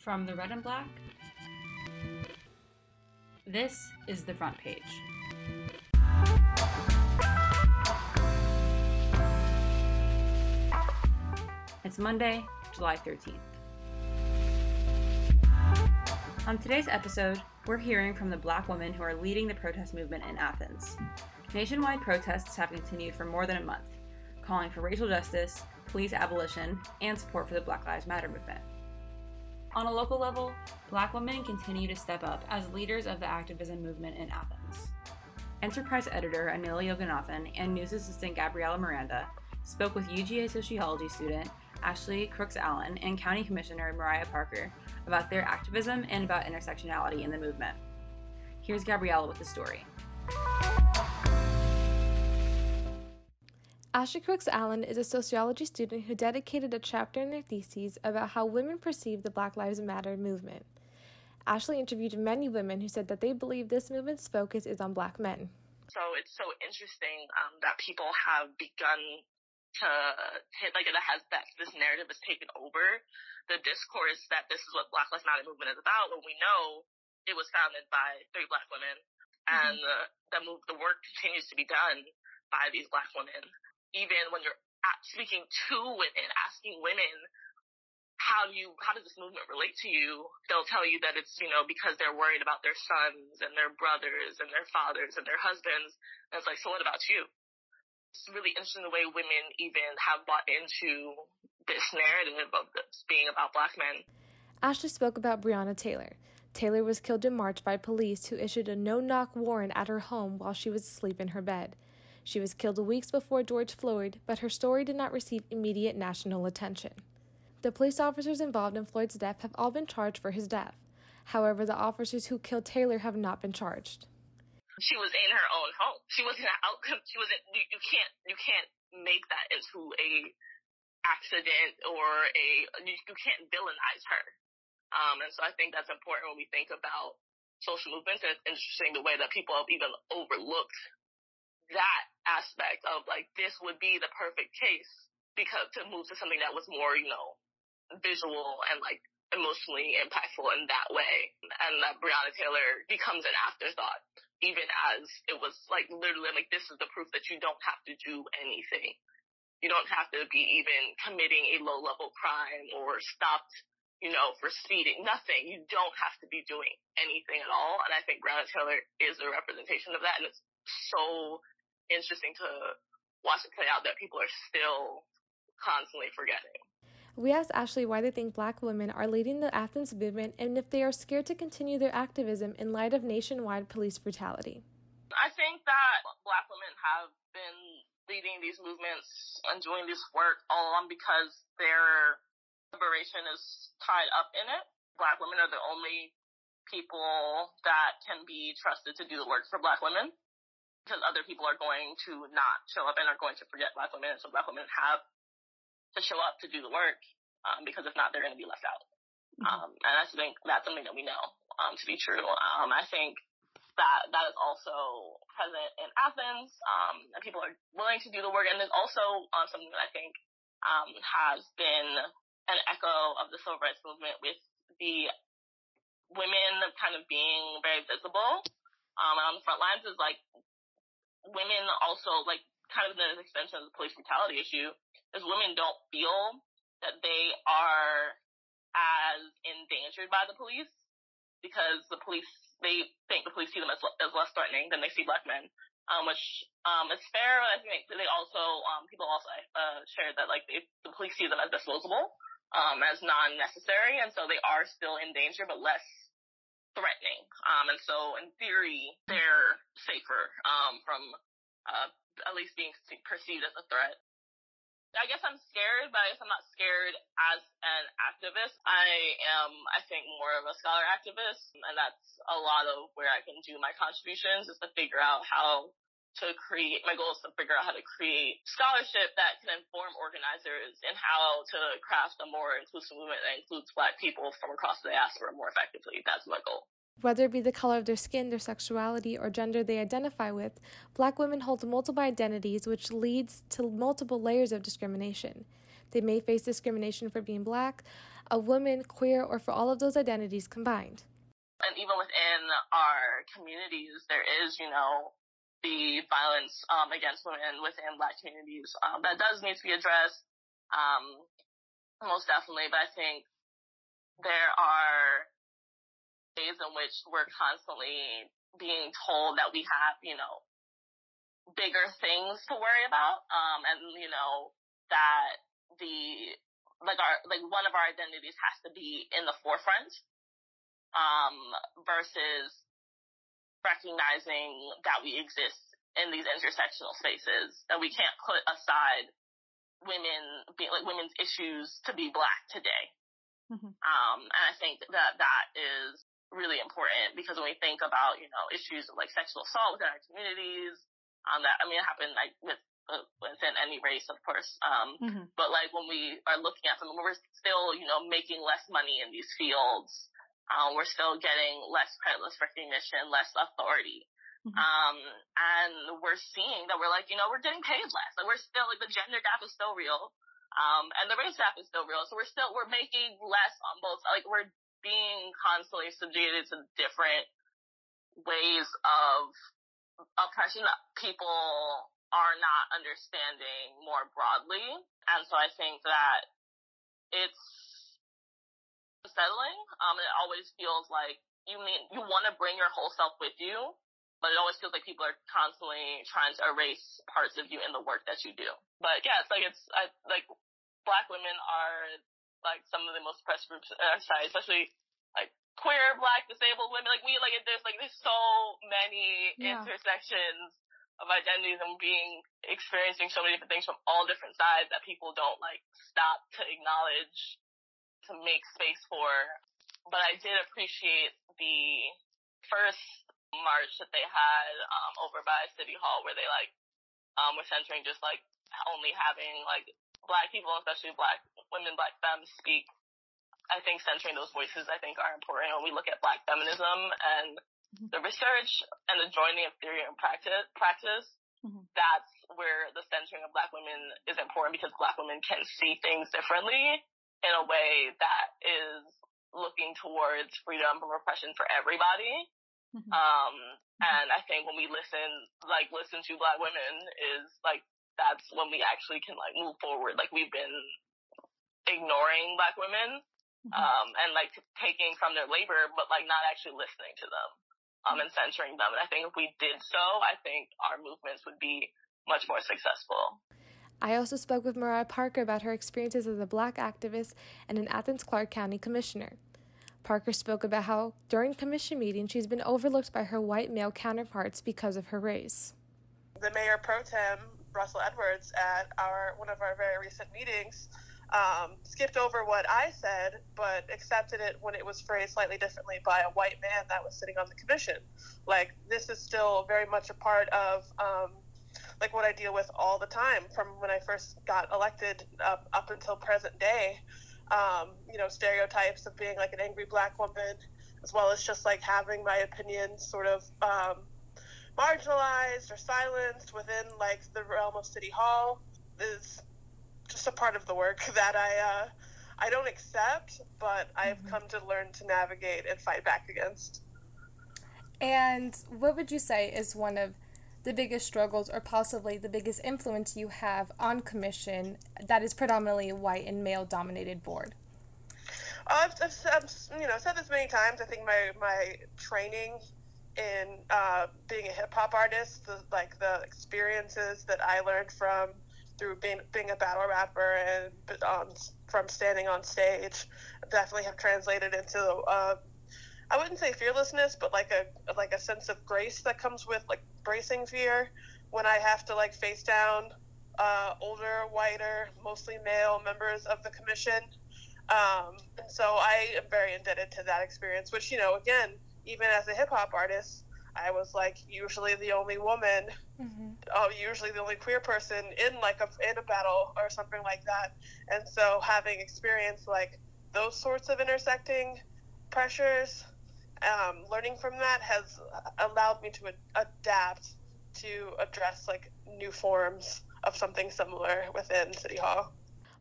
From the red and black, this is the front page. It's Monday, July 13th. On today's episode, we're hearing from the black women who are leading the protest movement in Athens. Nationwide protests have continued for more than a month, calling for racial justice, police abolition, and support for the Black Lives Matter movement. On a local level, black women continue to step up as leaders of the activism movement in Athens. Enterprise editor Anila Yoganathan and news assistant Gabriela Miranda spoke with UGA sociology student Ashley Crooks Allen and County Commissioner Mariah Parker about their activism and about intersectionality in the movement. Here's Gabriela with the story. Ashley Crooks Allen is a sociology student who dedicated a chapter in their thesis about how women perceive the Black Lives Matter movement. Ashley interviewed many women who said that they believe this movement's focus is on black men. So it's so interesting um, that people have begun to hit like that has that this narrative has taken over the discourse that this is what Black Lives Matter movement is about when we know it was founded by three black women mm-hmm. and the, the move the work continues to be done by these black women even when you're speaking to women, asking women, how do you, how does this movement relate to you? They'll tell you that it's, you know, because they're worried about their sons and their brothers and their fathers and their husbands. And it's like, so what about you? It's really interesting the way women even have bought into this narrative of this being about black men. Ashley spoke about Breonna Taylor. Taylor was killed in March by police who issued a no knock warrant at her home while she was asleep in her bed. She was killed weeks before George Floyd, but her story did not receive immediate national attention. The police officers involved in Floyd's death have all been charged for his death. However, the officers who killed Taylor have not been charged. She was in her own home. She wasn't out. She wasn't. You, you can't. You can't make that into a accident or a. You, you can't villainize her. Um, and so I think that's important when we think about social movements. And it's interesting the way that people have even overlooked that aspect of like this would be the perfect case because to move to something that was more, you know, visual and like emotionally impactful in that way. And that Breonna Taylor becomes an afterthought, even as it was like literally like this is the proof that you don't have to do anything. You don't have to be even committing a low level crime or stopped, you know, for speeding. Nothing. You don't have to be doing anything at all. And I think Breonna Taylor is a representation of that. And it's so interesting to watch it play out that people are still constantly forgetting. We asked Ashley why they think black women are leading the Athens movement and if they are scared to continue their activism in light of nationwide police brutality. I think that black women have been leading these movements and doing this work all along because their liberation is tied up in it. Black women are the only people that can be trusted to do the work for black women because other people are going to not show up and are going to forget black women. So black women have to show up to do the work, um, because if not, they're going to be left out. Mm-hmm. Um, and I think that's something that we know, um, to be true. Um, I think that that is also present in Athens, um, and people are willing to do the work. And there's also um, something that I think um, has been an echo of the civil rights movement with the women kind of being very visible um, on the front lines is like women also like kind of the extension of the police brutality issue is women don't feel that they are as endangered by the police because the police they think the police see them as, as less threatening than they see black men, um, which um, is fair. But I think they also um, people also uh, shared that like they, the police see them as disposable, um, as non-necessary, and so they are still in danger but less threatening. Um, and so in theory, they're safer, um, from, uh, at least being perceived as a threat. I guess I'm scared, but I guess I'm not scared as an activist. I am, I think, more of a scholar activist, and that's a lot of where I can do my contributions is to figure out how to create, my goal is to figure out how to create scholarship that can inform organizers and how to craft a more inclusive movement that includes black people from across the diaspora more effectively. That's my goal. Whether it be the color of their skin, their sexuality, or gender they identify with, black women hold multiple identities, which leads to multiple layers of discrimination. They may face discrimination for being black, a woman, queer, or for all of those identities combined. And even within our communities, there is, you know, the violence um, against women within Black communities um, that does need to be addressed, um, most definitely. But I think there are ways in which we're constantly being told that we have, you know, bigger things to worry about, um, and you know that the like our like one of our identities has to be in the forefront um versus recognizing that we exist in these intersectional spaces that we can't put aside women being like women's issues to be black today mm-hmm. um and i think that that is really important because when we think about you know issues of like sexual assault within our communities um that i mean it happened like with within any race, of course. Um, mm-hmm. But like when we are looking at them, we're still, you know, making less money in these fields. Um, we're still getting less credit, less recognition, less authority. Mm-hmm. Um, and we're seeing that we're like, you know, we're getting paid less. Like we're still like the gender gap is still real. Um, and the race gap is still real. So we're still, we're making less on both, like we're being constantly subjugated to different ways of oppression that people are not understanding more broadly. And so I think that it's settling. Um, it always feels like you need, you want to bring your whole self with you, but it always feels like people are constantly trying to erase parts of you in the work that you do. But yeah, it's like, it's, I, like, black women are like some of the most oppressed groups our society, especially like queer, black, disabled women. Like we, like, there's like, there's so many yeah. intersections of identities and being experiencing so many different things from all different sides that people don't like stop to acknowledge to make space for. But I did appreciate the first march that they had um, over by City Hall where they like um, were centering just like only having like black people, especially black women, black femmes speak. I think centering those voices I think are important when we look at black feminism and Mm-hmm. the research and the joining of theory and practice, practice mm-hmm. that's where the centering of black women is important because black women can see things differently in a way that is looking towards freedom from oppression for everybody. Mm-hmm. Um, mm-hmm. and I think when we listen, like listen to black women is like, that's when we actually can like move forward. Like we've been ignoring black women, mm-hmm. um, and like taking from their labor, but like not actually listening to them um, and censoring them. And I think if we did so, I think our movements would be much more successful. I also spoke with Mariah Parker about her experiences as a black activist and an Athens Clarke County commissioner. Parker spoke about how, during commission meetings, she's been overlooked by her white male counterparts because of her race. The mayor pro tem, Russell Edwards, at our one of our very recent meetings, um, skipped over what I said, but accepted it when it was phrased slightly differently by a white man that was sitting on the commission. Like this is still very much a part of um, like what I deal with all the time from when I first got elected up, up until present day. Um, you know, stereotypes of being like an angry black woman, as well as just like having my opinions sort of um, marginalized or silenced within like the realm of City Hall is just a part of the work that I uh, I don't accept, but I've mm-hmm. come to learn to navigate and fight back against. And what would you say is one of the biggest struggles or possibly the biggest influence you have on commission that is predominantly white and male dominated board? Uh, I've, I've, I've, you know said this many times. I think my my training in uh, being a hip hop artist, the, like the experiences that I learned from through being, being a battle rapper and um, from standing on stage definitely have translated into uh, I wouldn't say fearlessness, but like a like a sense of grace that comes with like bracing fear when I have to like face down uh, older, whiter, mostly male members of the commission. Um, and so I am very indebted to that experience, which you know, again, even as a hip hop artist, I was like usually the only woman, mm-hmm. uh, usually the only queer person in like a in a battle or something like that. And so having experienced like those sorts of intersecting pressures, um, learning from that has allowed me to a- adapt to address like new forms of something similar within City Hall.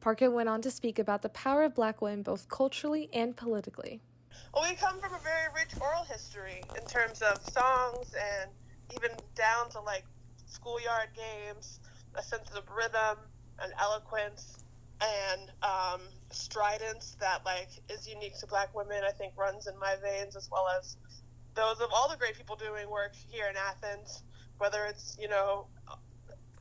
Parker went on to speak about the power of black women both culturally and politically. Well, we come from a very rich oral history in terms of songs and even down to like schoolyard games, a sense of rhythm and eloquence and um, stridence that like is unique to black women. I think runs in my veins as well as those of all the great people doing work here in Athens, whether it's you know,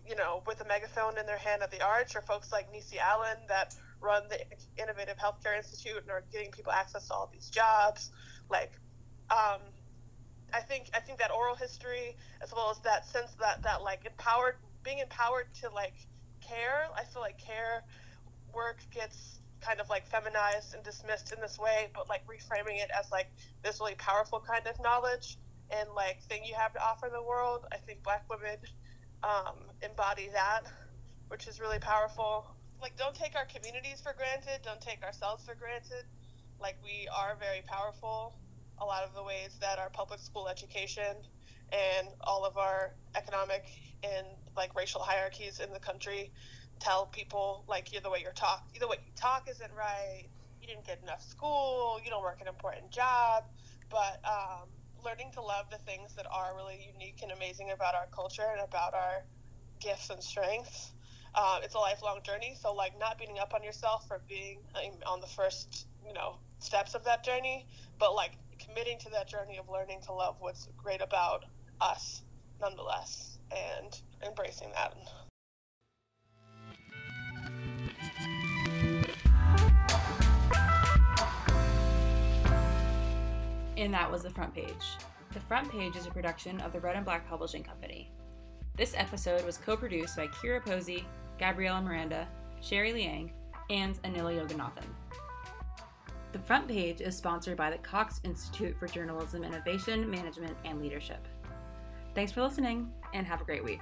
you know, with a megaphone in their hand at the arch, or folks like Nisi Allen that run the Innovative Healthcare Institute and are getting people access to all these jobs. Like, um, I think I think that oral history, as well as that sense that that like empowered, being empowered to like care. I feel like care work gets kind of like feminized and dismissed in this way, but like reframing it as like this really powerful kind of knowledge and like thing you have to offer the world. I think black women um, embody that, which is really powerful. Like, don't take our communities for granted. Don't take ourselves for granted. Like, we are very powerful. A lot of the ways that our public school education and all of our economic and like racial hierarchies in the country tell people like you're the way you're talk the way you talk isn't right you didn't get enough school you don't work an important job but um, learning to love the things that are really unique and amazing about our culture and about our gifts and strengths uh, it's a lifelong journey. So like not beating up on yourself for being on the first you know steps of that journey but like committing to that journey of learning to love what's great about us nonetheless and embracing that And that was the front page. The front page is a production of the Red and Black Publishing Company. This episode was co produced by Kira Posey, Gabriela Miranda, Sherry Liang, and Anila Yoganathan. The front page is sponsored by the Cox Institute for Journalism Innovation, Management, and Leadership. Thanks for listening, and have a great week.